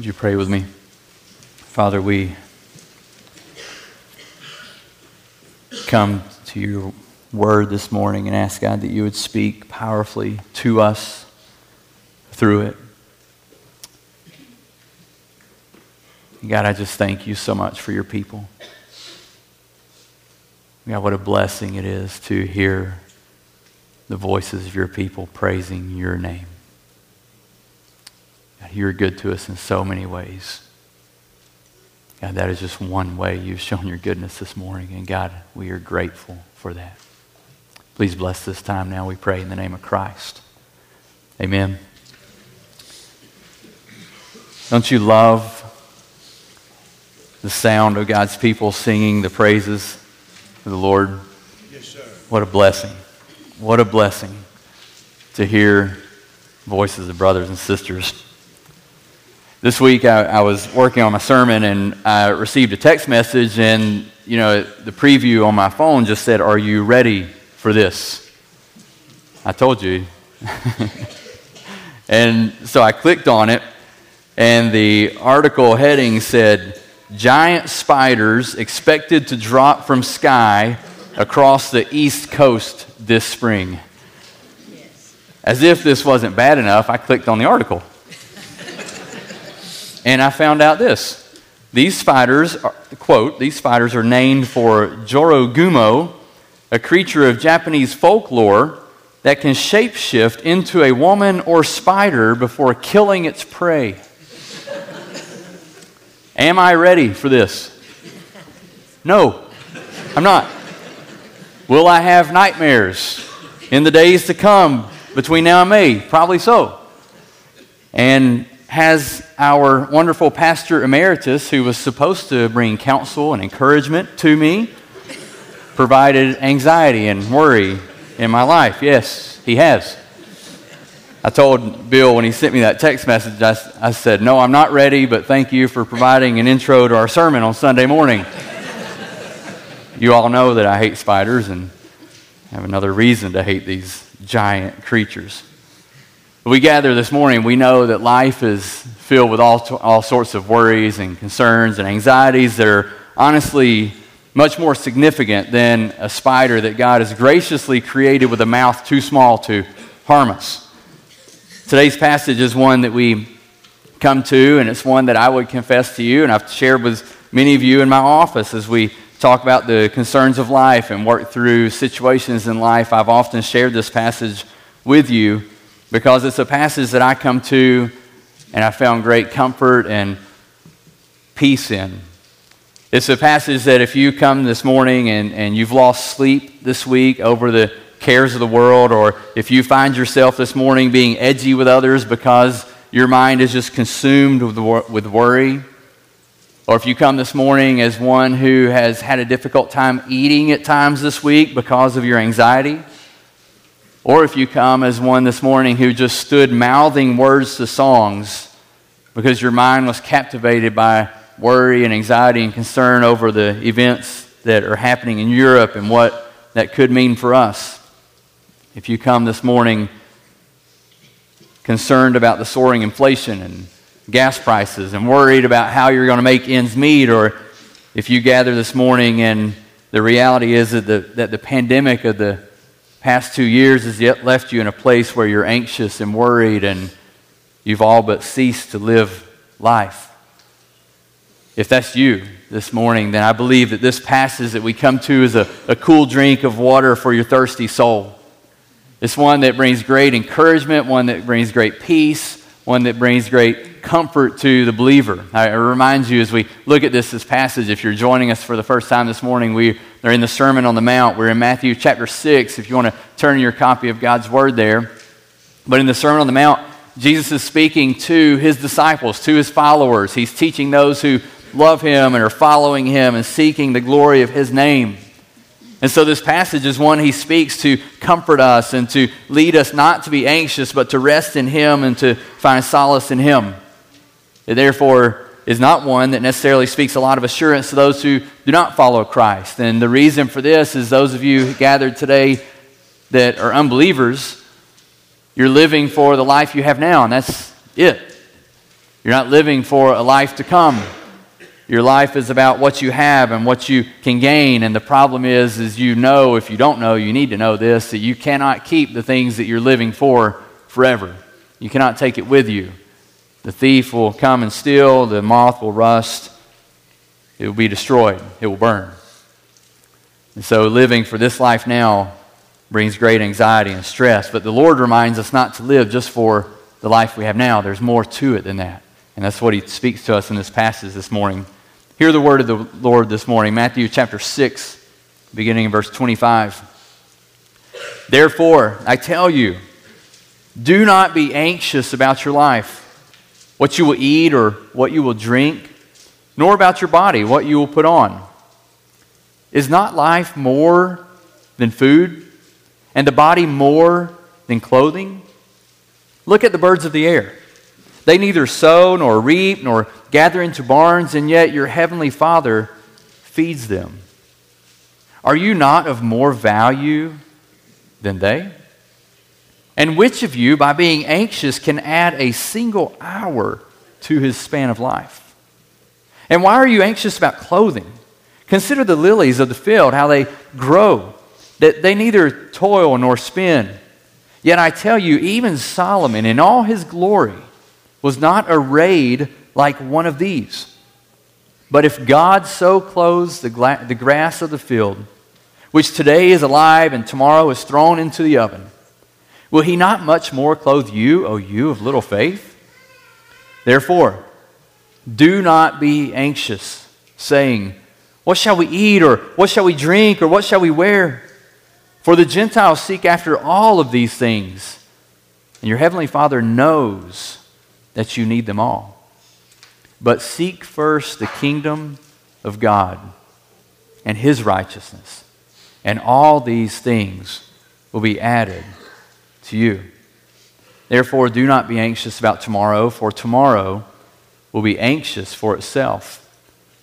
Would you pray with me? Father, we come to your word this morning and ask God that you would speak powerfully to us through it. God, I just thank you so much for your people. God, what a blessing it is to hear the voices of your people praising your name. God, you're good to us in so many ways. God, that is just one way you've shown your goodness this morning. And God, we are grateful for that. Please bless this time now, we pray, in the name of Christ. Amen. Don't you love the sound of God's people singing the praises of the Lord? Yes, sir. What a blessing. What a blessing to hear voices of brothers and sisters this week I, I, was working on my sermon and I received a text message, and you know the preview on my phone just said, "Are you ready for this?" I told you, and so I clicked on it, and the article heading said, "Giant spiders expected to drop from sky across the east coast this spring." As if this wasn't bad enough, I clicked on the article. And I found out this. These spiders, are, quote, these spiders are named for Jorogumo, a creature of Japanese folklore that can shapeshift into a woman or spider before killing its prey. Am I ready for this? No, I'm not. Will I have nightmares in the days to come between now and May? Probably so. And has our wonderful pastor emeritus, who was supposed to bring counsel and encouragement to me, provided anxiety and worry in my life. Yes, he has. I told Bill when he sent me that text message, I, I said, No, I'm not ready, but thank you for providing an intro to our sermon on Sunday morning. you all know that I hate spiders and have another reason to hate these giant creatures we gather this morning, we know that life is filled with all, all sorts of worries and concerns and anxieties that are honestly much more significant than a spider that God has graciously created with a mouth too small to harm us. Today's passage is one that we come to, and it's one that I would confess to you, and I've shared with many of you in my office as we talk about the concerns of life and work through situations in life. I've often shared this passage with you because it's a passage that I come to and I found great comfort and peace in. It's a passage that if you come this morning and, and you've lost sleep this week over the cares of the world, or if you find yourself this morning being edgy with others because your mind is just consumed with, with worry, or if you come this morning as one who has had a difficult time eating at times this week because of your anxiety, or if you come as one this morning who just stood mouthing words to songs because your mind was captivated by worry and anxiety and concern over the events that are happening in Europe and what that could mean for us. If you come this morning concerned about the soaring inflation and gas prices and worried about how you're going to make ends meet, or if you gather this morning and the reality is that the, that the pandemic of the past two years has yet left you in a place where you're anxious and worried and you've all but ceased to live life. If that's you this morning, then I believe that this passage that we come to is a, a cool drink of water for your thirsty soul. It's one that brings great encouragement, one that brings great peace, one that brings great comfort to the believer. I remind you as we look at this, this passage, if you're joining us for the first time this morning, we are in the Sermon on the Mount. We're in Matthew chapter 6, if you want to turn your copy of God's Word there. But in the Sermon on the Mount, Jesus is speaking to his disciples, to his followers. He's teaching those who love him and are following him and seeking the glory of his name. And so this passage is one he speaks to comfort us and to lead us not to be anxious, but to rest in him and to find solace in him. Therefore is not one that necessarily speaks a lot of assurance to those who do not follow Christ. And the reason for this is those of you gathered today that are unbelievers, you're living for the life you have now, and that's it. You're not living for a life to come. Your life is about what you have and what you can gain. And the problem is, is you know, if you don't know, you need to know this, that you cannot keep the things that you're living for forever. You cannot take it with you. The thief will come and steal, the moth will rust, it will be destroyed, it will burn. And so living for this life now brings great anxiety and stress. But the Lord reminds us not to live just for the life we have now. There's more to it than that. And that's what He speaks to us in this passage this morning. Hear the word of the Lord this morning Matthew chapter 6, beginning in verse 25. Therefore, I tell you, do not be anxious about your life, what you will eat or what you will drink, nor about your body, what you will put on. Is not life more than food, and the body more than clothing? Look at the birds of the air. They neither sow nor reap nor gather into barns, and yet your heavenly Father feeds them. Are you not of more value than they? And which of you, by being anxious, can add a single hour to his span of life? And why are you anxious about clothing? Consider the lilies of the field, how they grow, that they neither toil nor spin. Yet I tell you, even Solomon in all his glory was not arrayed like one of these. But if God so clothes the, gla- the grass of the field, which today is alive and tomorrow is thrown into the oven, will he not much more clothe you, O you of little faith? Therefore, do not be anxious, saying, What shall we eat, or what shall we drink, or what shall we wear? For the Gentiles seek after all of these things, and your heavenly Father knows that you need them all. But seek first the kingdom of God and his righteousness, and all these things will be added to you. Therefore, do not be anxious about tomorrow, for tomorrow will be anxious for itself.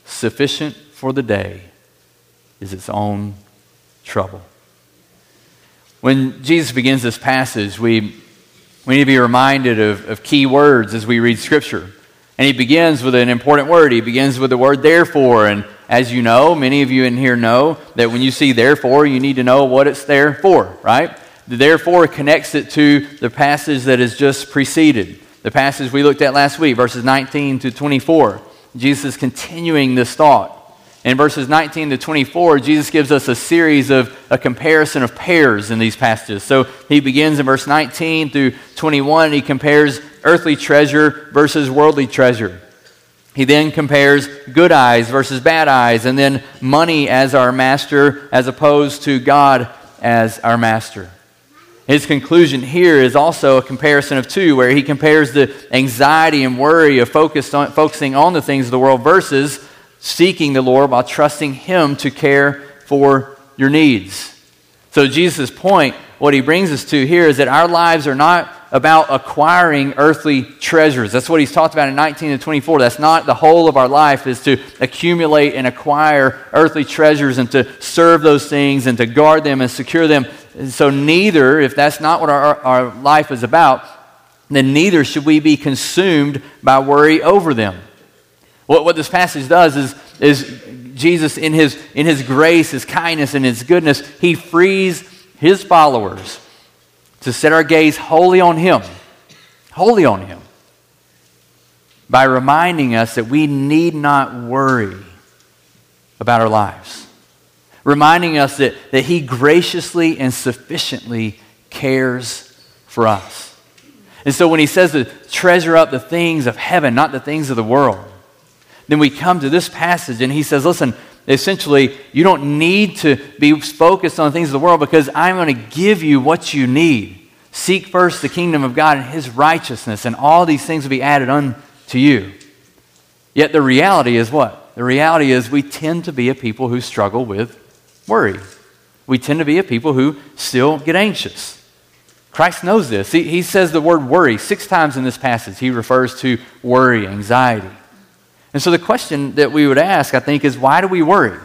Sufficient for the day is its own trouble. When Jesus begins this passage, we, we need to be reminded of, of key words as we read Scripture. And he begins with an important word. He begins with the word therefore. And as you know, many of you in here know that when you see therefore, you need to know what it's there for, right? The therefore connects it to the passage that has just preceded. The passage we looked at last week, verses 19 to 24. Jesus is continuing this thought. In verses 19 to 24, Jesus gives us a series of a comparison of pairs in these passages. So he begins in verse 19 through 21, he compares earthly treasure versus worldly treasure. He then compares good eyes versus bad eyes, and then money as our master as opposed to God as our master. His conclusion here is also a comparison of two, where he compares the anxiety and worry of focused on, focusing on the things of the world versus seeking the Lord while trusting Him to care for your needs. So, Jesus' point, what he brings us to here, is that our lives are not about acquiring earthly treasures. That's what he's talked about in 19 and 24. That's not the whole of our life, is to accumulate and acquire earthly treasures and to serve those things and to guard them and secure them. And so, neither, if that's not what our, our life is about, then neither should we be consumed by worry over them. What, what this passage does is, is Jesus, in his, in his grace, his kindness, and his goodness, he frees his followers to set our gaze wholly on him, wholly on him, by reminding us that we need not worry about our lives, reminding us that, that he graciously and sufficiently cares for us. And so when he says to treasure up the things of heaven, not the things of the world, then we come to this passage and he says, listen, essentially, you don't need to be focused on things of the world because I'm going to give you what you need. Seek first the kingdom of God and his righteousness, and all these things will be added unto you. Yet the reality is what? The reality is we tend to be a people who struggle with worry. We tend to be a people who still get anxious. Christ knows this. He, he says the word worry six times in this passage. He refers to worry, anxiety. And so the question that we would ask, I think, is why do we worry?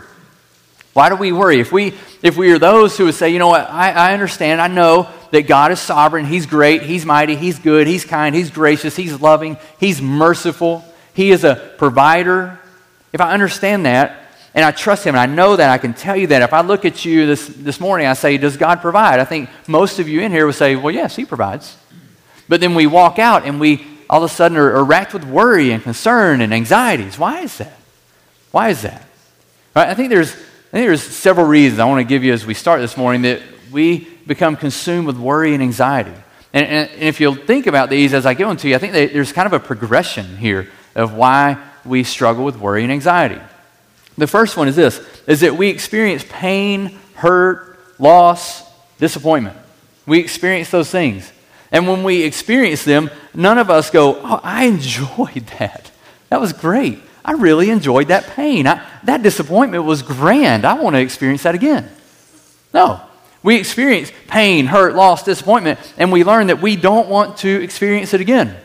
Why do we worry? If we, if we are those who would say, you know what, I, I understand, I know that God is sovereign, He's great, He's mighty, He's good, He's kind, He's gracious, He's loving, He's merciful, He is a provider, if I understand that, and I trust Him, and I know that, I can tell you that. If I look at you this, this morning, I say, Does God provide? I think most of you in here would say, Well, yes, He provides. But then we walk out and we all of a sudden are, are racked with worry and concern and anxieties. Why is that? Why is that? Right? I think there's I think there's several reasons I want to give you as we start this morning that we become consumed with worry and anxiety. And, and, and if you'll think about these as I give them to you, I think there's kind of a progression here of why we struggle with worry and anxiety. The first one is this is that we experience pain, hurt, loss, disappointment. We experience those things. And when we experience them, none of us go, Oh, I enjoyed that. That was great. I really enjoyed that pain. I, that disappointment was grand. I want to experience that again. No. We experience pain, hurt, loss, disappointment, and we learn that we don't want to experience it again.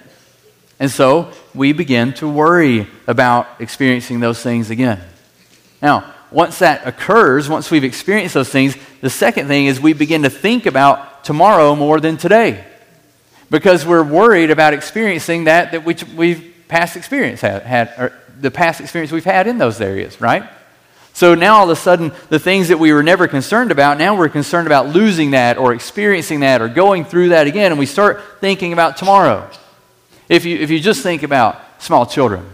And so we begin to worry about experiencing those things again. Now, once that occurs, once we've experienced those things, the second thing is we begin to think about tomorrow more than today. Because we're worried about experiencing that that which we've past experience had, had or the past experience we've had in those areas, right? So now all of a sudden, the things that we were never concerned about, now we're concerned about losing that or experiencing that or going through that again, and we start thinking about tomorrow. If you, if you just think about small children,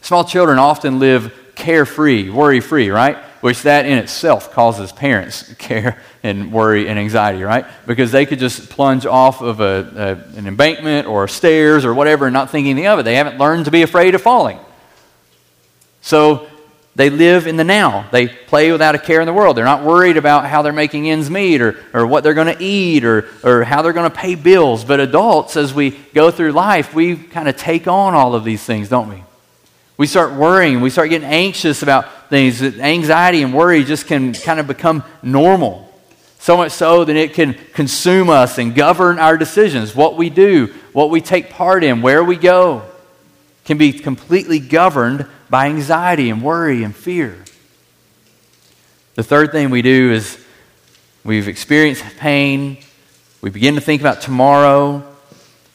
small children often live carefree, worry free, right? Which that in itself causes parents care and worry and anxiety, right? Because they could just plunge off of a, a, an embankment or stairs or whatever and not think anything of it. They haven't learned to be afraid of falling. So they live in the now. They play without a care in the world. They're not worried about how they're making ends meet or, or what they're going to eat or, or how they're going to pay bills. But adults, as we go through life, we kind of take on all of these things, don't we? We start worrying. We start getting anxious about things. Anxiety and worry just can kind of become normal. So much so that it can consume us and govern our decisions. What we do, what we take part in, where we go, can be completely governed by anxiety and worry and fear. The third thing we do is we've experienced pain, we begin to think about tomorrow,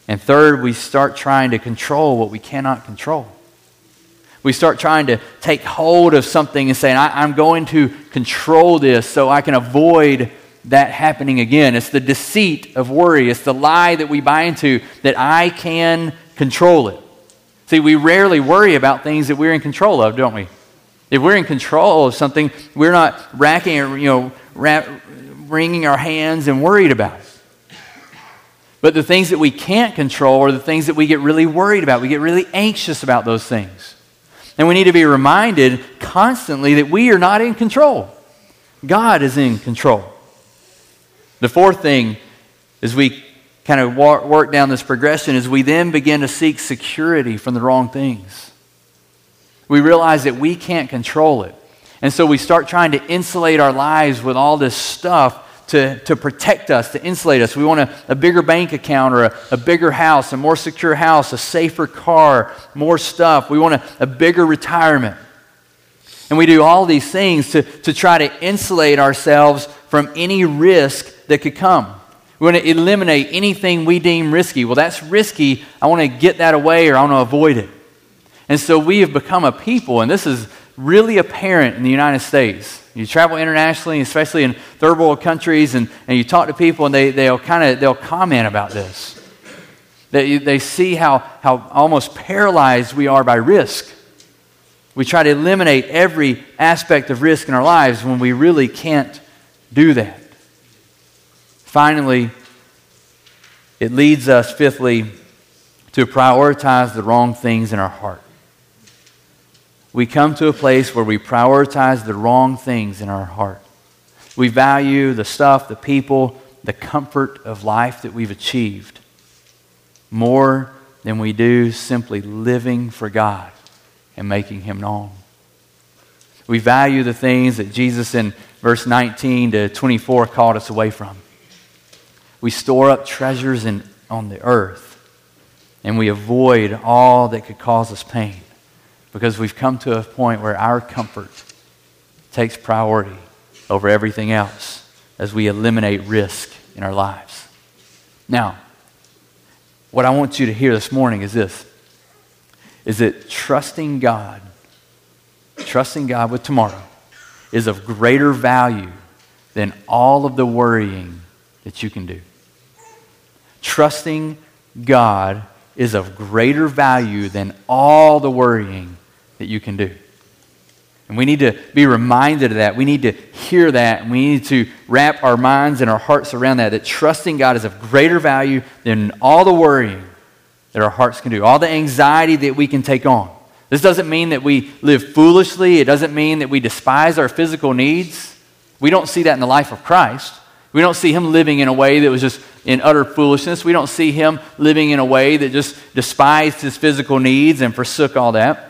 and third, we start trying to control what we cannot control. We start trying to take hold of something and saying, I'm going to control this so I can avoid that happening again. It's the deceit of worry. It's the lie that we buy into that I can control it. See, we rarely worry about things that we're in control of, don't we? If we're in control of something, we're not racking, or, you know, wringing our hands and worried about it. But the things that we can't control are the things that we get really worried about. We get really anxious about those things. And we need to be reminded constantly that we are not in control. God is in control. The fourth thing as we kind of work down this progression is we then begin to seek security from the wrong things. We realize that we can't control it. And so we start trying to insulate our lives with all this stuff to, to protect us, to insulate us. We want a, a bigger bank account or a, a, bigger house, a more secure house, a safer car, more stuff. We want a, a bigger retirement. And we do all these things to, to try to insulate ourselves from any risk that could come. We want to eliminate anything we deem risky. Well, that's risky. I want to get that away or I want to avoid it. And so we have become a people, and this is really apparent in the United States. You travel internationally, especially in third world countries, and, and you talk to people, and they, they'll kind of they'll comment about this. They, they see how, how almost paralyzed we are by risk. We try to eliminate every aspect of risk in our lives when we really can't do that. Finally, it leads us, fifthly, to prioritize the wrong things in our heart we come to a place where we prioritize the wrong things in our heart. We value the stuff, the people, the comfort of life that we've achieved more than we do simply living for God and making Him known. We value the things that Jesus in verse 19 to 24 called us away from. We store up treasures in, on the earth and we avoid all that could cause us pain because we've come to a point where our comfort takes priority over everything else as we eliminate risk in our lives. Now, what I want you to hear this morning is this is that trusting God, trusting God with tomorrow, is of greater value than all of the worrying that you can do. Trusting God is of greater value than all the worrying that you can do. And we need to be reminded of that. We need to hear that. And we need to wrap our minds and our hearts around that. That trusting God is of greater value than all the worrying that our hearts can do, all the anxiety that we can take on. This doesn't mean that we live foolishly, it doesn't mean that we despise our physical needs. We don't see that in the life of Christ. We don't see him living in a way that was just in utter foolishness. We don't see him living in a way that just despised his physical needs and forsook all that.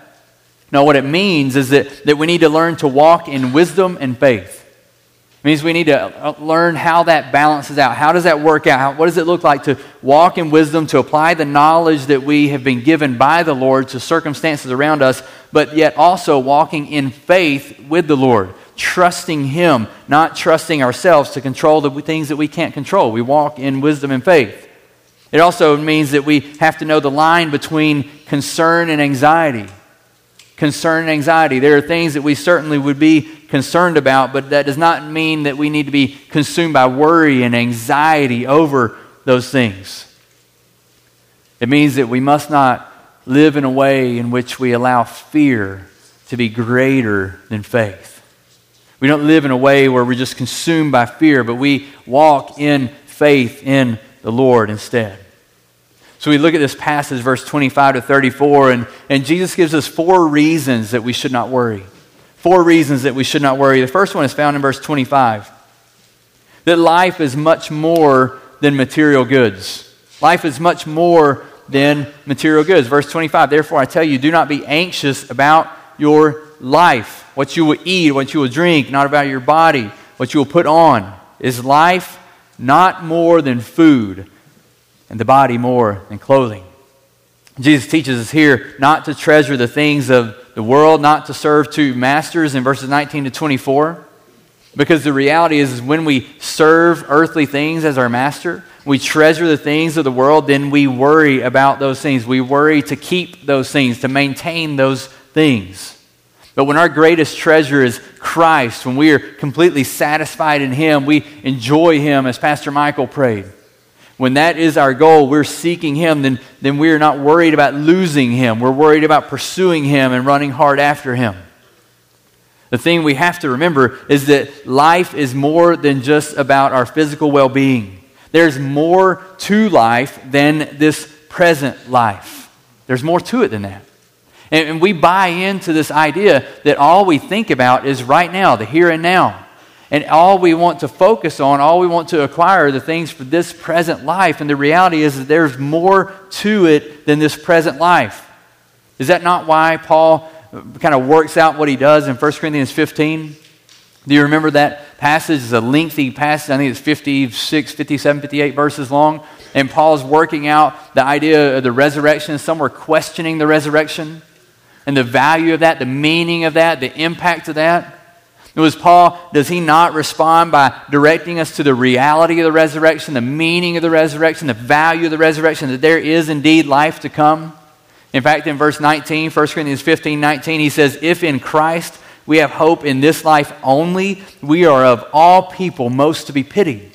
No, what it means is that, that we need to learn to walk in wisdom and faith. It means we need to uh, learn how that balances out. How does that work out? How, what does it look like to walk in wisdom, to apply the knowledge that we have been given by the Lord to circumstances around us, but yet also walking in faith with the Lord, trusting Him, not trusting ourselves to control the things that we can't control. We walk in wisdom and faith. It also means that we have to know the line between concern and anxiety concern and anxiety. There are things that we certainly would be concerned about, but that does not mean that we need to be consumed by worry and anxiety over those things. It means that we must not live in a way in which we allow fear to be greater than faith. We don't live in a way where we're just consumed by fear, but we walk in faith in the Lord instead. So we look at this passage, verse 25 to 34, and, and Jesus gives us four reasons that we should not worry. Four reasons that we should not worry. The first one is found in verse 25 that life is much more than material goods. Life is much more than material goods. Verse 25, therefore I tell you, do not be anxious about your life, what you will eat, what you will drink, not about your body, what you will put on. Is life not more than food? And the body more than clothing. Jesus teaches us here not to treasure the things of the world, not to serve two masters in verses 19 to 24. Because the reality is, is when we serve earthly things as our master, we treasure the things of the world, then we worry about those things. We worry to keep those things, to maintain those things. But when our greatest treasure is Christ, when we are completely satisfied in Him, we enjoy Him, as Pastor Michael prayed when that is our goal, we're seeking Him, then, then we are not worried about losing Him. We're worried about pursuing Him and running hard after Him. The thing we have to remember is that life is more than just about our physical well being. There's more to life than this present life. There's more to it than that. And, and we buy into this idea that all we think about is right now, the here and now. And all we want to focus on, all we want to acquire are the things for this present life. And the reality is that there's more to it than this present life. Is that not why Paul kind of works out what he does in 1 Corinthians 15? Do you remember that passage? It's a lengthy passage. I think it's 56, 57, 58 verses long. And Paul's working out the idea of the resurrection. Some were questioning the resurrection and the value of that, the meaning of that, the impact of that. Was Paul, does he not respond by directing us to the reality of the resurrection, the meaning of the resurrection, the value of the resurrection, that there is indeed life to come? In fact, in verse 19, 1 Corinthians 15 19, he says, If in Christ we have hope in this life only, we are of all people most to be pitied.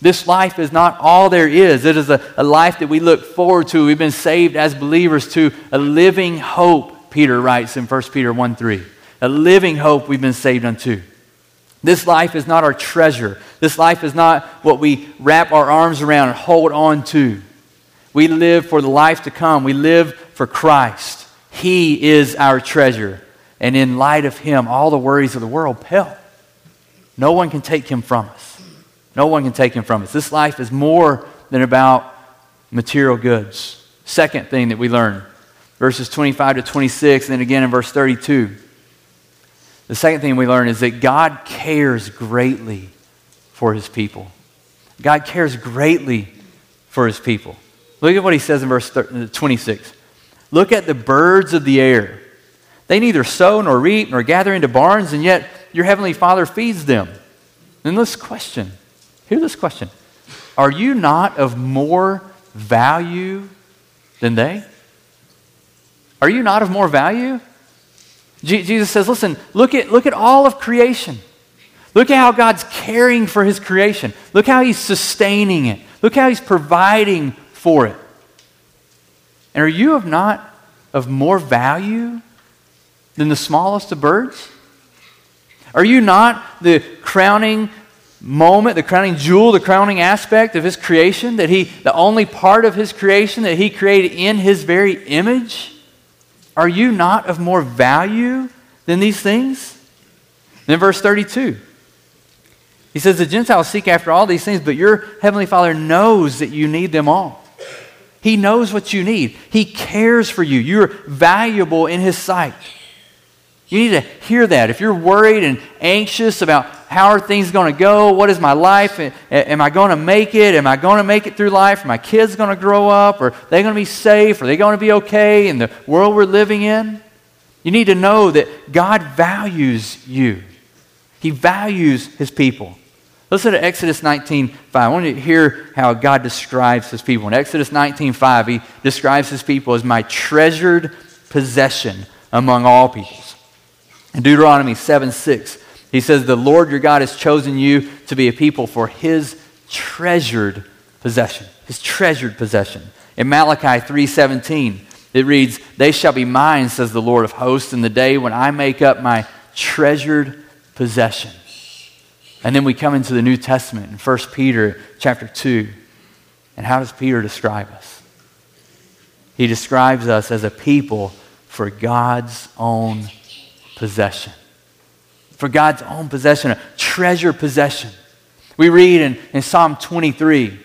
This life is not all there is. It is a, a life that we look forward to. We've been saved as believers to a living hope, Peter writes in 1 Peter 1 3 a living hope we've been saved unto. This life is not our treasure. This life is not what we wrap our arms around and hold on to. We live for the life to come. We live for Christ. He is our treasure. And in light of Him, all the worries of the world pale. No one can take Him from us. No one can take Him from us. This life is more than about material goods. Second thing that we learn verses 25 to 26, and then again in verse 32. The second thing we learn is that God cares greatly for his people. God cares greatly for his people. Look at what he says in verse uh, 26. Look at the birds of the air. They neither sow nor reap nor gather into barns, and yet your heavenly Father feeds them. Then this question, hear this question Are you not of more value than they? Are you not of more value? Je- Jesus says, listen, look at, look at all of creation. Look at how God's caring for his creation. Look how he's sustaining it. Look how he's providing for it. And are you of not of more value than the smallest of birds? Are you not the crowning moment, the crowning jewel, the crowning aspect of his creation? That he, the only part of his creation that he created in his very image? Are you not of more value than these things? then verse 32. He says, The Gentiles seek after all these things, but your heavenly Father knows that you need them all. He knows what you need. He cares for you. You're valuable in His sight. You need to hear that. If you're worried and anxious about how are things going to go, what is my life, am I going to make it, am I going to make it through life, are my kids going to grow up, are they going to be safe, are they going to be okay in the world we're living in? You need to know that God values you. He values his people. Listen to Exodus 19:5. I want you to hear how God describes his people. In Exodus 19:5, he describes his people as my treasured possession among all peoples. In Deuteronomy 7:6, he says, The Lord your God has chosen you to be a people for his treasured possession. His treasured possession. In Malachi 3:17, it reads, They shall be mine, says the Lord of hosts, in the day when I make up my treasured possession. And then we come into the New Testament in 1 Peter chapter 2. And how does Peter describe us? He describes us as a people for God's own possession. For God's own possession, a treasure possession. We read in, in Psalm 23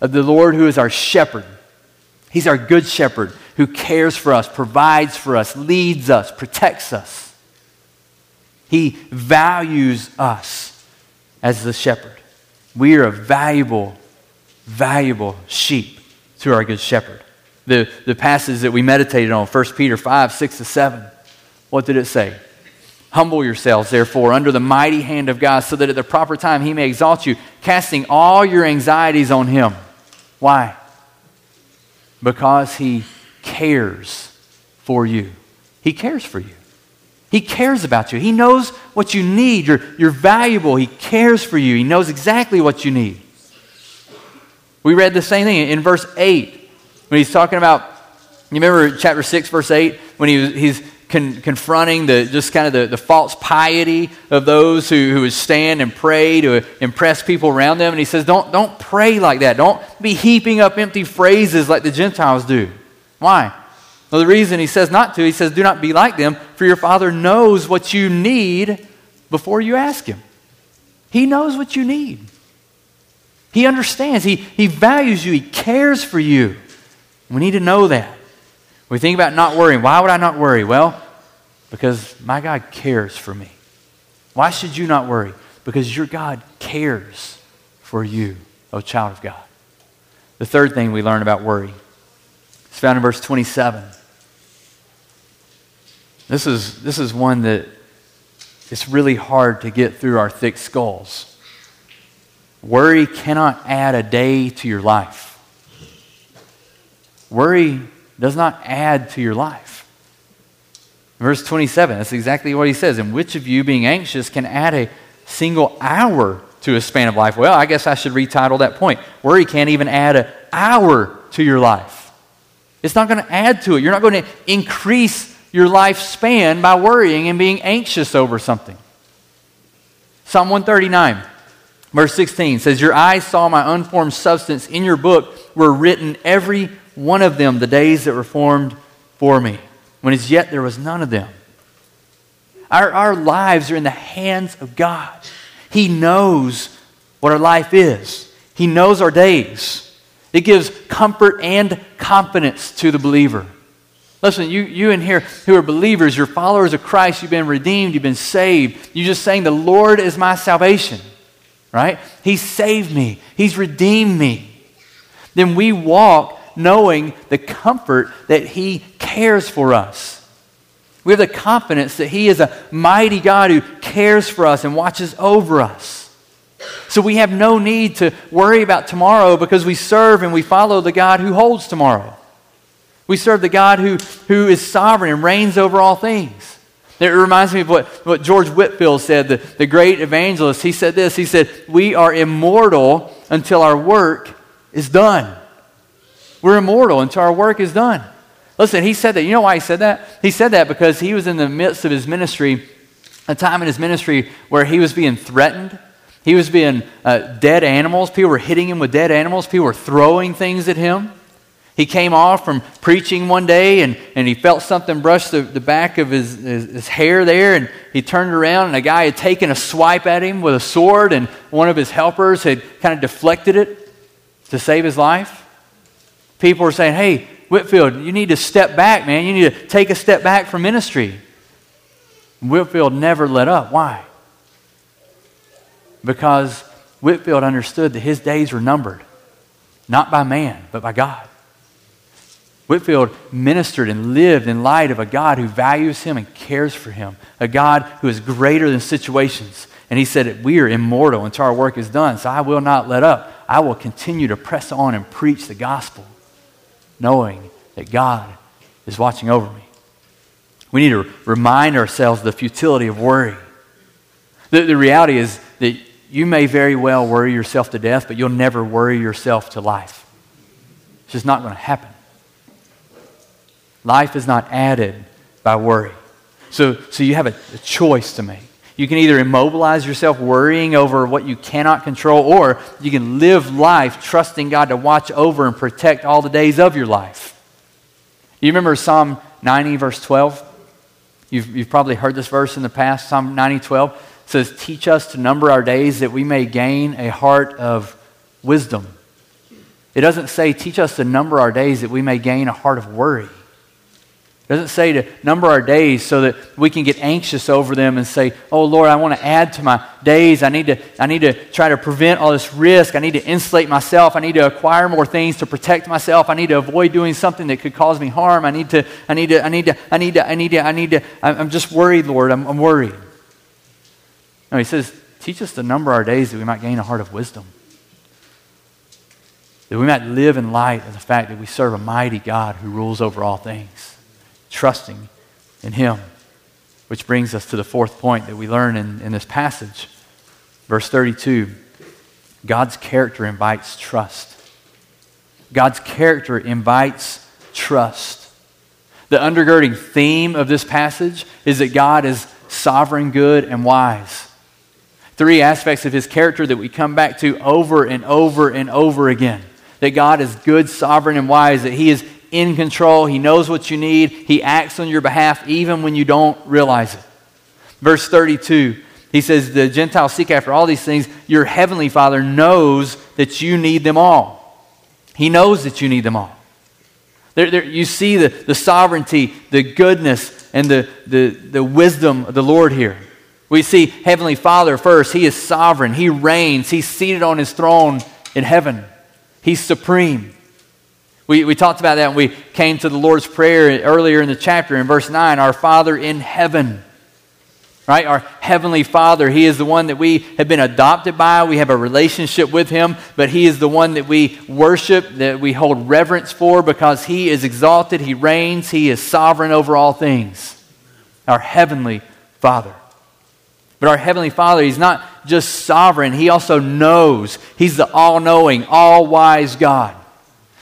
of the Lord who is our shepherd. He's our good shepherd who cares for us, provides for us, leads us, protects us. He values us as the shepherd. We are a valuable, valuable sheep to our good shepherd. The, the passage that we meditated on, 1 Peter 5, 6 to 7, what did it say? Humble yourselves, therefore, under the mighty hand of God, so that at the proper time he may exalt you, casting all your anxieties on him. Why? Because he cares for you. He cares for you. He cares about you. He knows what you need. You're, you're valuable. He cares for you. He knows exactly what you need. We read the same thing in verse 8 when he's talking about, you remember chapter 6, verse 8, when he was, he's con- confronting the, just kind of the, the false piety of those who, who would stand and pray to impress people around them. And he says, don't, don't pray like that. Don't be heaping up empty phrases like the Gentiles do. Why? Well, the reason he says not to, he says, do not be like them, for your Father knows what you need before you ask Him. He knows what you need. He understands. He, he values you. He cares for you. We need to know that. We think about not worrying. Why would I not worry? Well, because my God cares for me. Why should you not worry? Because your God cares for you, oh child of God. The third thing we learn about worry is found in verse 27. This is, this is one that it's really hard to get through our thick skulls. Worry cannot add a day to your life. Worry does not add to your life. Verse 27, that's exactly what he says. And which of you, being anxious, can add a single hour to a span of life? Well, I guess I should retitle that point. Worry can't even add an hour to your life. It's not going to add to it. You're not going to increase your lifespan by worrying and being anxious over something. Psalm 139, verse 16 says, Your eyes saw my unformed substance. In your book were written every one of them, the days that were formed for me, when as yet there was none of them. Our, our lives are in the hands of God. He knows what our life is, He knows our days. It gives comfort and confidence to the believer. Listen, you, you in here who are believers, you're followers of Christ, you've been redeemed, you've been saved. You're just saying, The Lord is my salvation, right? He saved me, He's redeemed me. Then we walk knowing the comfort that He cares for us. We have the confidence that He is a mighty God who cares for us and watches over us. So we have no need to worry about tomorrow because we serve and we follow the God who holds tomorrow. We serve the God who, who is sovereign and reigns over all things. It reminds me of what, what George Whitefield said, the, the great evangelist. He said this He said, We are immortal until our work is done. We're immortal until our work is done. Listen, he said that. You know why he said that? He said that because he was in the midst of his ministry, a time in his ministry where he was being threatened. He was being uh, dead animals. People were hitting him with dead animals. People were throwing things at him. He came off from preaching one day and, and he felt something brush the, the back of his, his, his, hair there. And he turned around and a guy had taken a swipe at him with a sword, and one of his helpers had kind of deflected it to save his life. People were saying, Hey, Whitefield, you need to step back, man. You need to take a step back from ministry. Whitefield never let up. Why? Because Whitefield understood that his days were numbered, not by man, but by God. Whitefield ministered and lived in light of a God who values him and cares for him, a God who is greater than situations. And he said, We are immortal until our work is done, so I will not let up. I will continue to press on and preach the gospel, knowing that God is watching over me. We need to remind ourselves the futility of worry. The, the reality is that you may very well worry yourself to death, but you'll never worry yourself to life. It's just not going to happen. Life is not added by worry. So, so you have a, a choice to make. You can either immobilize yourself worrying over what you cannot control, or you can live life trusting God to watch over and protect all the days of your life. You remember Psalm 90, verse 12? You've, you've probably heard this verse in the past. Psalm 90, 12 says, Teach us to number our days that we may gain a heart of wisdom. It doesn't say, Teach us to number our days that we may gain a heart of worry. Doesn't say to number our days so that we can get anxious over them and say, Oh Lord, I want to add to my days. I need to, I need to try to prevent all this risk. I need to insulate myself. I need to acquire more things to protect myself. I need to avoid doing something that could cause me harm. I need to, I need to, I need to, I need to, I need to, I need to. I'm just worried, Lord. I'm, I'm worried. No, he says, teach us to number our days that we might gain a heart of wisdom. That we might live in light of the fact that we serve a mighty God who rules over all things trusting in Him. Which brings us to the fourth point that we learn in, in this passage. Verse 32 God's character invites trust. God's character invites trust. The undergirding theme of this passage is that God is sovereign, good, and wise. Three aspects of his character that we come back to over and over and over again. That God is good, sovereign, and wise, that he is in control. He knows what you need. He acts on your behalf even when you don't realize it. Verse 32, he says, The Gentiles seek after all these things. Your heavenly Father knows that you need them all. He knows that you need them all. There, there, you see the, the sovereignty, the goodness, and the, the, the wisdom of the Lord here. We see Heavenly Father first. He is sovereign, He reigns, He's seated on His throne in heaven, He's supreme. We, we talked about that when we came to the Lord's Prayer earlier in the chapter in verse 9 Our Father in heaven. Right? Our Heavenly Father. He is the one that we have been adopted by. We have a relationship with Him, but He is the one that we worship, that we hold reverence for because He is exalted, He reigns, He is sovereign over all things. Our Heavenly Father. But our Heavenly Father, He's not just sovereign, He also knows. He's the all knowing, all wise God.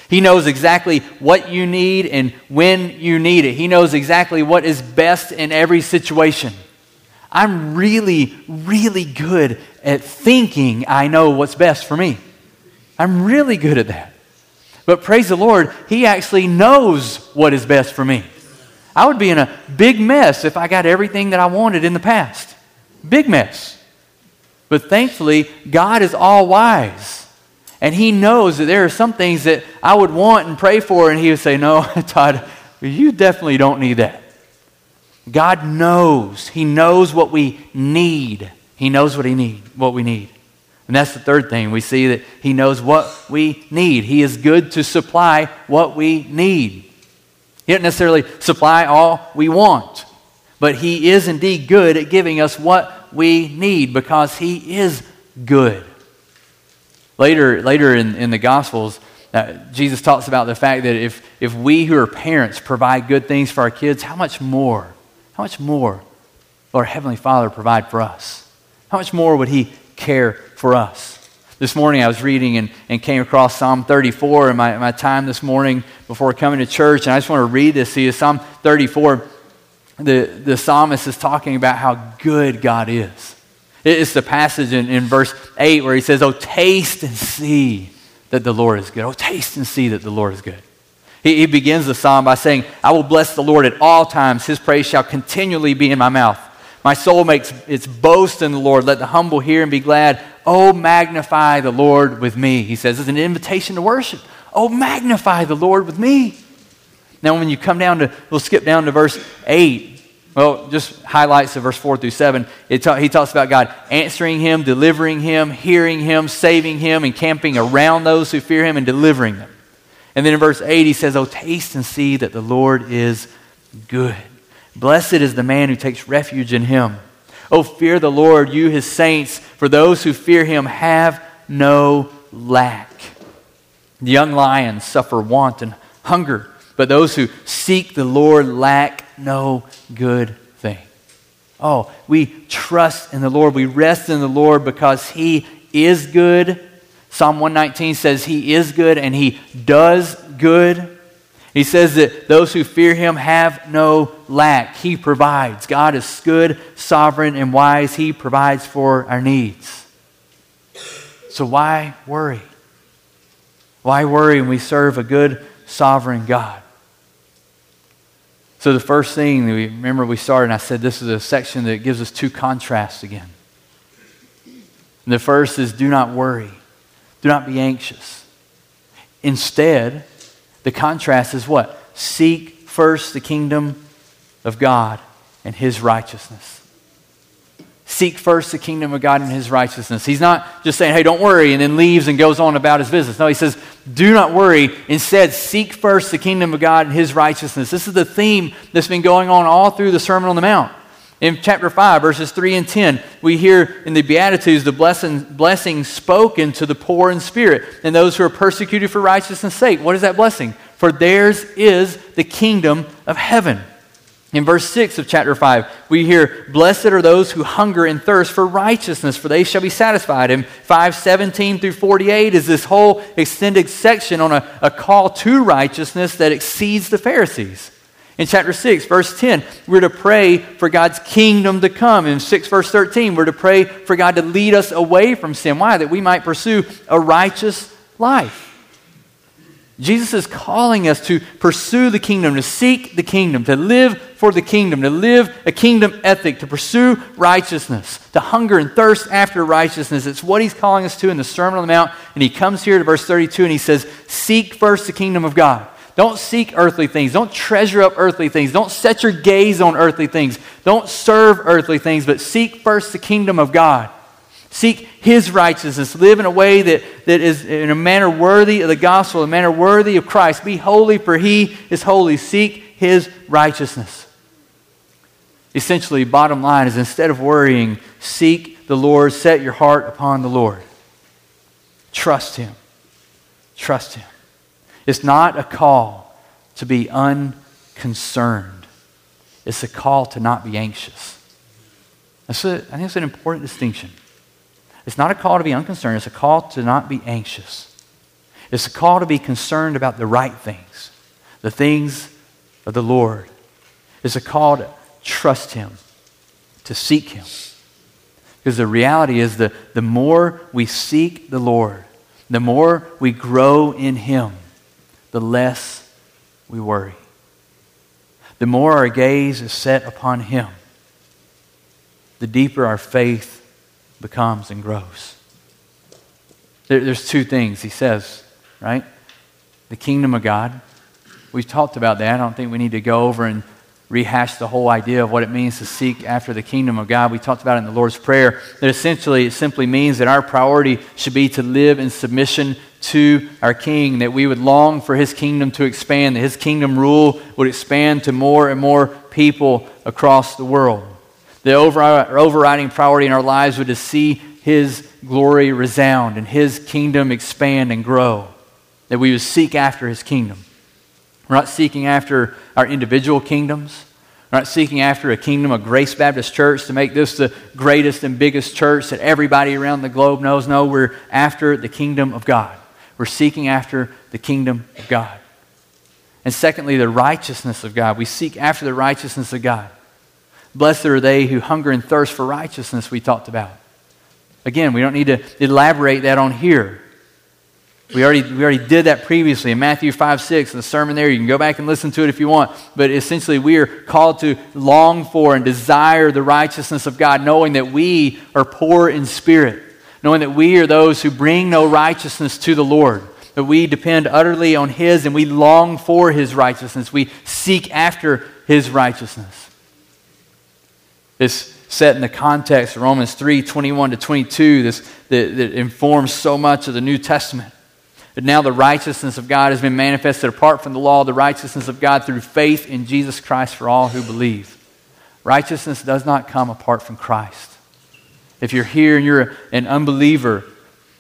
He knows exactly what you need and when you need it. He knows exactly what is best in every situation. I'm really, really good at thinking I know what's best for me. I'm really good at that. But praise the Lord, He actually knows what is best for me. I would be in a big mess if I got everything that I wanted in the past. Big mess. But thankfully, God is all wise. And he knows that there are some things that I would want and pray for, and he would say, No, Todd, you definitely don't need that. God knows. He knows what we need. He knows what he need, what we need. And that's the third thing. We see that he knows what we need. He is good to supply what we need. He doesn't necessarily supply all we want, but he is indeed good at giving us what we need because he is good. Later, later in, in the Gospels, uh, Jesus talks about the fact that if, if we who are parents provide good things for our kids, how much more, how much more will our Heavenly Father provide for us? How much more would He care for us? This morning I was reading and, and came across Psalm 34 in my, my time this morning before coming to church, and I just want to read this to you. Psalm 34, the, the psalmist is talking about how good God is. It's the passage in, in verse 8 where he says, Oh, taste and see that the Lord is good. Oh, taste and see that the Lord is good. He, he begins the psalm by saying, I will bless the Lord at all times. His praise shall continually be in my mouth. My soul makes its boast in the Lord. Let the humble hear and be glad. Oh, magnify the Lord with me. He says it's an invitation to worship. Oh, magnify the Lord with me. Now, when you come down to, we'll skip down to verse 8. Well, just highlights of verse 4 through 7. Ta- he talks about God answering him, delivering him, hearing him, saving him, and camping around those who fear him and delivering them. And then in verse 8, he says, Oh, taste and see that the Lord is good. Blessed is the man who takes refuge in him. Oh, fear the Lord, you his saints, for those who fear him have no lack. The young lions suffer want and hunger, but those who seek the Lord lack no good thing. Oh, we trust in the Lord. We rest in the Lord because He is good. Psalm 119 says He is good and He does good. He says that those who fear Him have no lack. He provides. God is good, sovereign, and wise. He provides for our needs. So why worry? Why worry when we serve a good, sovereign God? So, the first thing we remember we started, and I said this is a section that gives us two contrasts again. The first is do not worry, do not be anxious. Instead, the contrast is what? Seek first the kingdom of God and his righteousness. Seek first the kingdom of God and his righteousness. He's not just saying, hey, don't worry, and then leaves and goes on about his business. No, he says, do not worry. Instead, seek first the kingdom of God and his righteousness. This is the theme that's been going on all through the Sermon on the Mount. In chapter 5, verses 3 and 10, we hear in the Beatitudes the blessing, blessing spoken to the poor in spirit and those who are persecuted for righteousness' sake. What is that blessing? For theirs is the kingdom of heaven. In verse 6 of chapter 5, we hear, Blessed are those who hunger and thirst for righteousness, for they shall be satisfied. And 517 through 48 is this whole extended section on a, a call to righteousness that exceeds the Pharisees. In chapter 6, verse 10, we're to pray for God's kingdom to come. In 6, verse 13, we're to pray for God to lead us away from sin. Why? That we might pursue a righteous life. Jesus is calling us to pursue the kingdom, to seek the kingdom, to live for the kingdom, to live a kingdom ethic, to pursue righteousness, to hunger and thirst after righteousness. It's what he's calling us to in the Sermon on the Mount. And he comes here to verse 32 and he says, Seek first the kingdom of God. Don't seek earthly things. Don't treasure up earthly things. Don't set your gaze on earthly things. Don't serve earthly things, but seek first the kingdom of God. Seek his righteousness. Live in a way that, that is in a manner worthy of the gospel, a manner worthy of Christ. Be holy, for he is holy. Seek his righteousness. Essentially, bottom line is instead of worrying, seek the Lord, set your heart upon the Lord. Trust him. Trust him. It's not a call to be unconcerned, it's a call to not be anxious. That's a, I think that's an important distinction. It's not a call to be unconcerned, it's a call to not be anxious. It's a call to be concerned about the right things, the things of the Lord. It's a call to trust Him, to seek Him. Because the reality is that the more we seek the Lord, the more we grow in Him, the less we worry. The more our gaze is set upon Him, the deeper our faith becomes and grows. There, there's two things he says, right? The kingdom of God. We've talked about that. I don't think we need to go over and rehash the whole idea of what it means to seek after the kingdom of God. We talked about it in the Lord's Prayer. That essentially it simply means that our priority should be to live in submission to our King, that we would long for His kingdom to expand, that His kingdom rule would expand to more and more people across the world. The overriding priority in our lives would to see his glory resound and his kingdom expand and grow, that we would seek after his kingdom. We're not seeking after our individual kingdoms. We're not seeking after a kingdom of Grace Baptist Church to make this the greatest and biggest church that everybody around the globe knows. No, we're after the kingdom of God. We're seeking after the kingdom of God. And secondly, the righteousness of God. We seek after the righteousness of God. Blessed are they who hunger and thirst for righteousness, we talked about. Again, we don't need to elaborate that on here. We already, we already did that previously in Matthew 5 6, the sermon there. You can go back and listen to it if you want. But essentially, we are called to long for and desire the righteousness of God, knowing that we are poor in spirit, knowing that we are those who bring no righteousness to the Lord, that we depend utterly on His and we long for His righteousness. We seek after His righteousness. This set in the context of Romans 3 21 to 22, this, that, that informs so much of the New Testament. But now the righteousness of God has been manifested apart from the law, the righteousness of God through faith in Jesus Christ for all who believe. Righteousness does not come apart from Christ. If you're here and you're an unbeliever,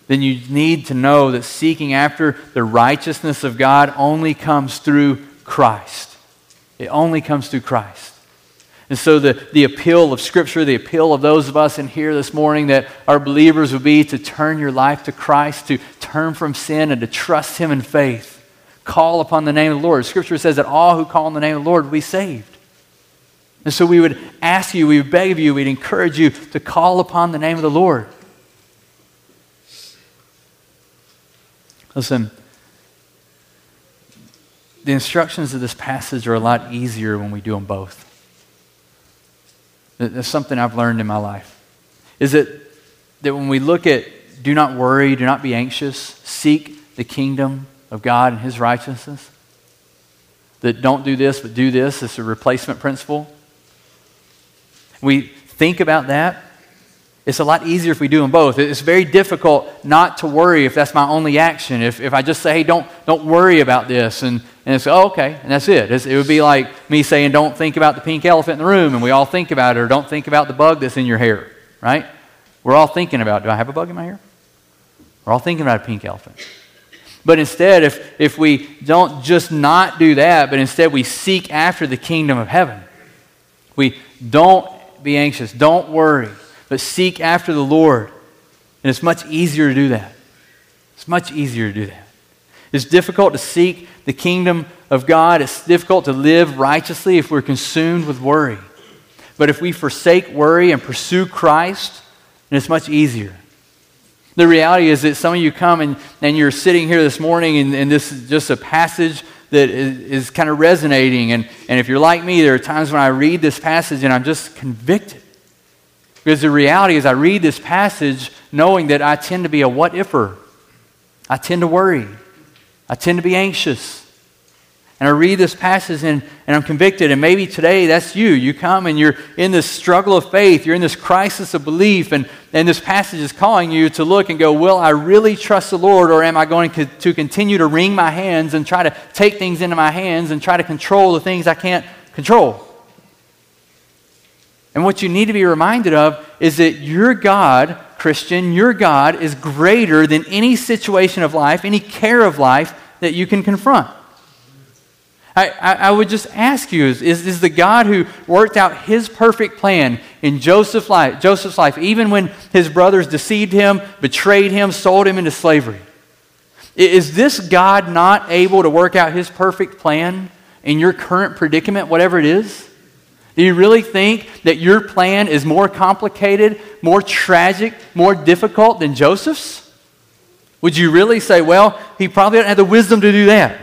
then you need to know that seeking after the righteousness of God only comes through Christ. It only comes through Christ. And so, the, the appeal of Scripture, the appeal of those of us in here this morning that are believers would be to turn your life to Christ, to turn from sin, and to trust Him in faith. Call upon the name of the Lord. Scripture says that all who call on the name of the Lord will be saved. And so, we would ask you, we would beg of you, we'd encourage you to call upon the name of the Lord. Listen, the instructions of this passage are a lot easier when we do them both. That's something I've learned in my life. Is that, that when we look at do not worry, do not be anxious, seek the kingdom of God and his righteousness, that don't do this but do this, it's a replacement principle. We think about that. It's a lot easier if we do them both. It's very difficult not to worry if that's my only action. If, if I just say, hey, don't, don't worry about this, and, and it's, oh, okay, and that's it. It's, it would be like me saying, don't think about the pink elephant in the room, and we all think about it, or don't think about the bug that's in your hair, right? We're all thinking about, do I have a bug in my hair? We're all thinking about a pink elephant. But instead, if, if we don't just not do that, but instead we seek after the kingdom of heaven, we don't be anxious, don't worry, but seek after the Lord. And it's much easier to do that. It's much easier to do that. It's difficult to seek the kingdom of God. It's difficult to live righteously if we're consumed with worry. But if we forsake worry and pursue Christ, then it's much easier. The reality is that some of you come and, and you're sitting here this morning, and, and this is just a passage that is, is kind of resonating. And, and if you're like me, there are times when I read this passage and I'm just convicted. Because the reality is, I read this passage knowing that I tend to be a what ifer. I tend to worry. I tend to be anxious. And I read this passage and, and I'm convicted. And maybe today that's you. You come and you're in this struggle of faith. You're in this crisis of belief. And, and this passage is calling you to look and go, Will I really trust the Lord? Or am I going to, to continue to wring my hands and try to take things into my hands and try to control the things I can't control? And what you need to be reminded of is that your God Christian, your God is greater than any situation of life, any care of life that you can confront. I, I, I would just ask you is, is, the God who worked out his perfect plan in Joseph's life, Joseph's life, even when his brothers deceived him, betrayed him, sold him into slavery, is this God not able to work out his perfect plan in your current predicament, whatever it is? Do you really think that your plan is more complicated, more tragic, more difficult than Joseph's? Would you really say, well, he probably didn't have the wisdom to do that?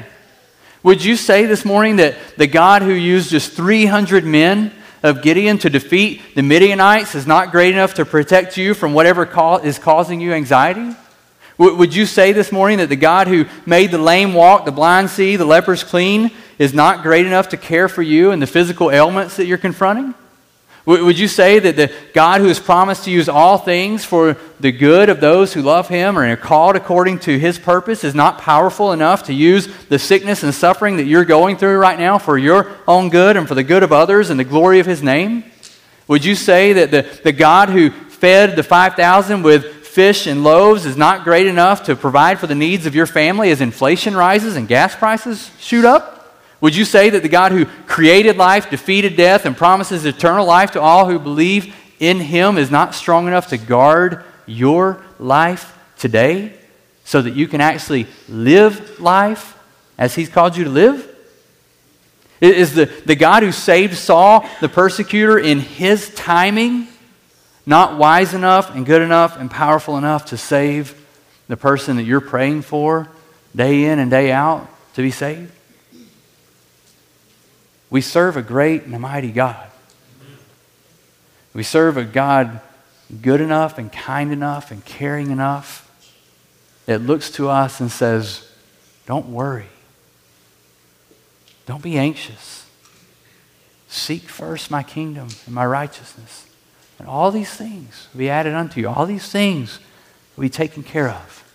Would you say this morning that the God who used just 300 men of Gideon to defeat the Midianites is not great enough to protect you from whatever is causing you anxiety? Would you say this morning that the God who made the lame walk, the blind see, the lepers clean, is not great enough to care for you and the physical ailments that you're confronting? Would you say that the God who has promised to use all things for the good of those who love him or are called according to his purpose is not powerful enough to use the sickness and suffering that you're going through right now for your own good and for the good of others and the glory of his name? Would you say that the, the God who fed the 5,000 with fish and loaves is not great enough to provide for the needs of your family as inflation rises and gas prices shoot up? Would you say that the God who created life, defeated death, and promises eternal life to all who believe in him is not strong enough to guard your life today so that you can actually live life as he's called you to live? Is the, the God who saved Saul, the persecutor, in his timing, not wise enough and good enough and powerful enough to save the person that you're praying for day in and day out to be saved? We serve a great and a mighty God. We serve a God good enough and kind enough and caring enough that looks to us and says, Don't worry. Don't be anxious. Seek first my kingdom and my righteousness. And all these things will be added unto you. All these things will be taken care of.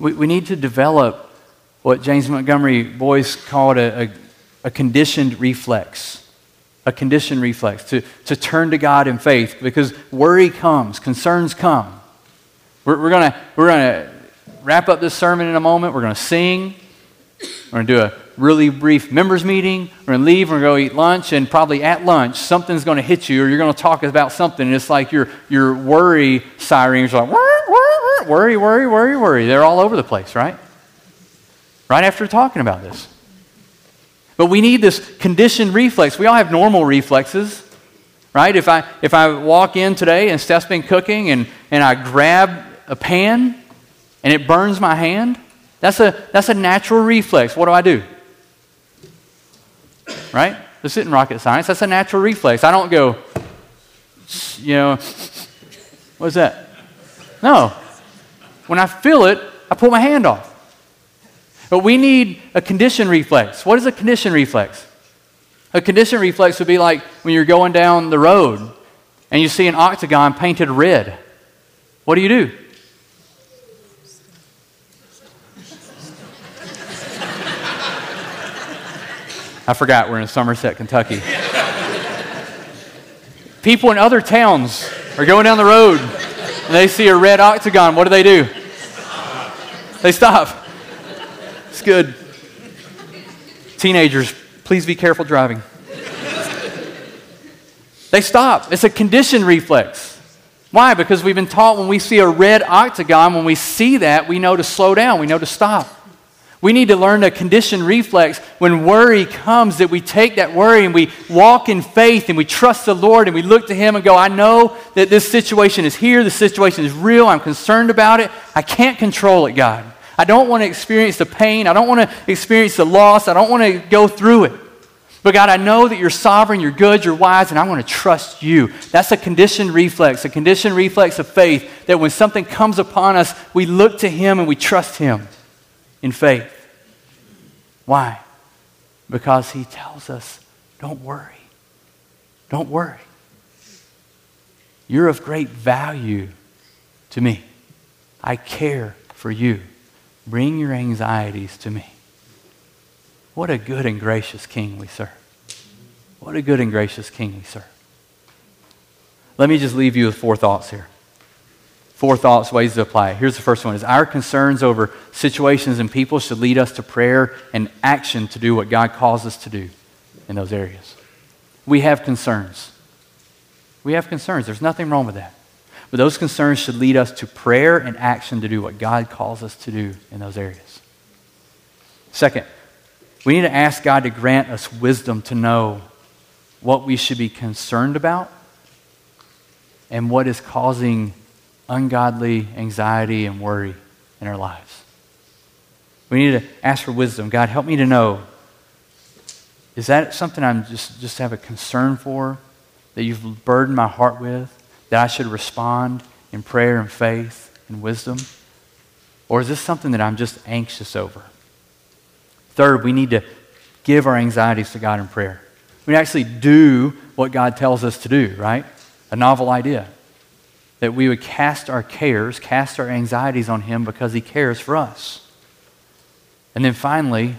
We, we need to develop what James Montgomery Boice called a, a, a conditioned reflex a conditioned reflex, to, to turn to God in faith because worry comes, concerns come. We're, we're going we're gonna wrap up this sermon in a moment. We're going to sing. We're going to do a really brief members meeting. We're going to leave. We're going to go eat lunch. And probably at lunch, something's going to hit you or you're going to talk about something. And it's like your, your worry sirens are like, worry, worry, worry, worry. They're all over the place, right? Right after talking about this. But we need this conditioned reflex. We all have normal reflexes, right? If I, if I walk in today and Steph's been cooking and, and I grab a pan and it burns my hand, that's a, that's a natural reflex. What do I do? Right? This isn't rocket science. That's a natural reflex. I don't go, you know, what's that? No. When I feel it, I pull my hand off. But we need a condition reflex. What is a condition reflex? A condition reflex would be like when you're going down the road and you see an octagon painted red. What do you do? I forgot we're in Somerset, Kentucky. People in other towns are going down the road and they see a red octagon. What do they do? They stop good. Teenagers, please be careful driving. they stop. It's a conditioned reflex. Why? Because we've been taught when we see a red octagon, when we see that, we know to slow down, we know to stop. We need to learn a conditioned reflex when worry comes that we take that worry and we walk in faith and we trust the Lord and we look to Him and go, I know that this situation is here, this situation is real, I'm concerned about it, I can't control it, God. I don't want to experience the pain. I don't want to experience the loss. I don't want to go through it. But God, I know that you're sovereign, you're good, you're wise, and I want to trust you. That's a conditioned reflex, a conditioned reflex of faith that when something comes upon us, we look to Him and we trust Him in faith. Why? Because He tells us, don't worry. Don't worry. You're of great value to me. I care for you. Bring your anxieties to me. What a good and gracious King we serve. What a good and gracious King we serve. Let me just leave you with four thoughts here. Four thoughts, ways to apply it. Here's the first one is our concerns over situations and people should lead us to prayer and action to do what God calls us to do in those areas. We have concerns. We have concerns. There's nothing wrong with that. But those concerns should lead us to prayer and action to do what God calls us to do in those areas. Second, we need to ask God to grant us wisdom to know what we should be concerned about and what is causing ungodly anxiety and worry in our lives. We need to ask for wisdom. God, help me to know is that something I'm just, just have a concern for that you've burdened my heart with? That I should respond in prayer and faith and wisdom? Or is this something that I'm just anxious over? Third, we need to give our anxieties to God in prayer. We actually do what God tells us to do, right? A novel idea. That we would cast our cares, cast our anxieties on Him because He cares for us. And then finally,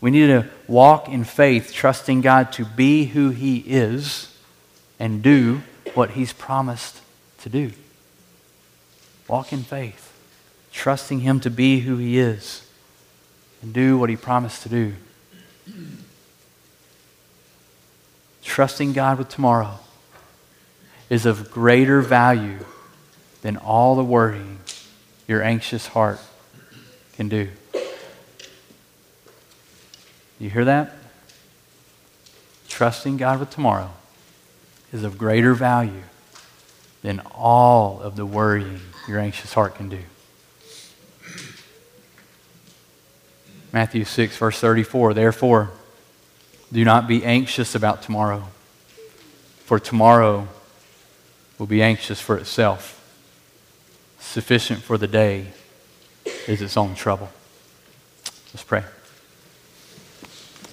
we need to walk in faith, trusting God to be who He is and do what He's promised to do. Walk in faith, trusting Him to be who He is and do what He promised to do. Trusting God with tomorrow is of greater value than all the worrying your anxious heart can do. You hear that? Trusting God with tomorrow is of greater value than all of the worrying your anxious heart can do. Matthew 6, verse 34 Therefore, do not be anxious about tomorrow, for tomorrow will be anxious for itself. Sufficient for the day is its own trouble. Let's pray.